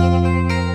Música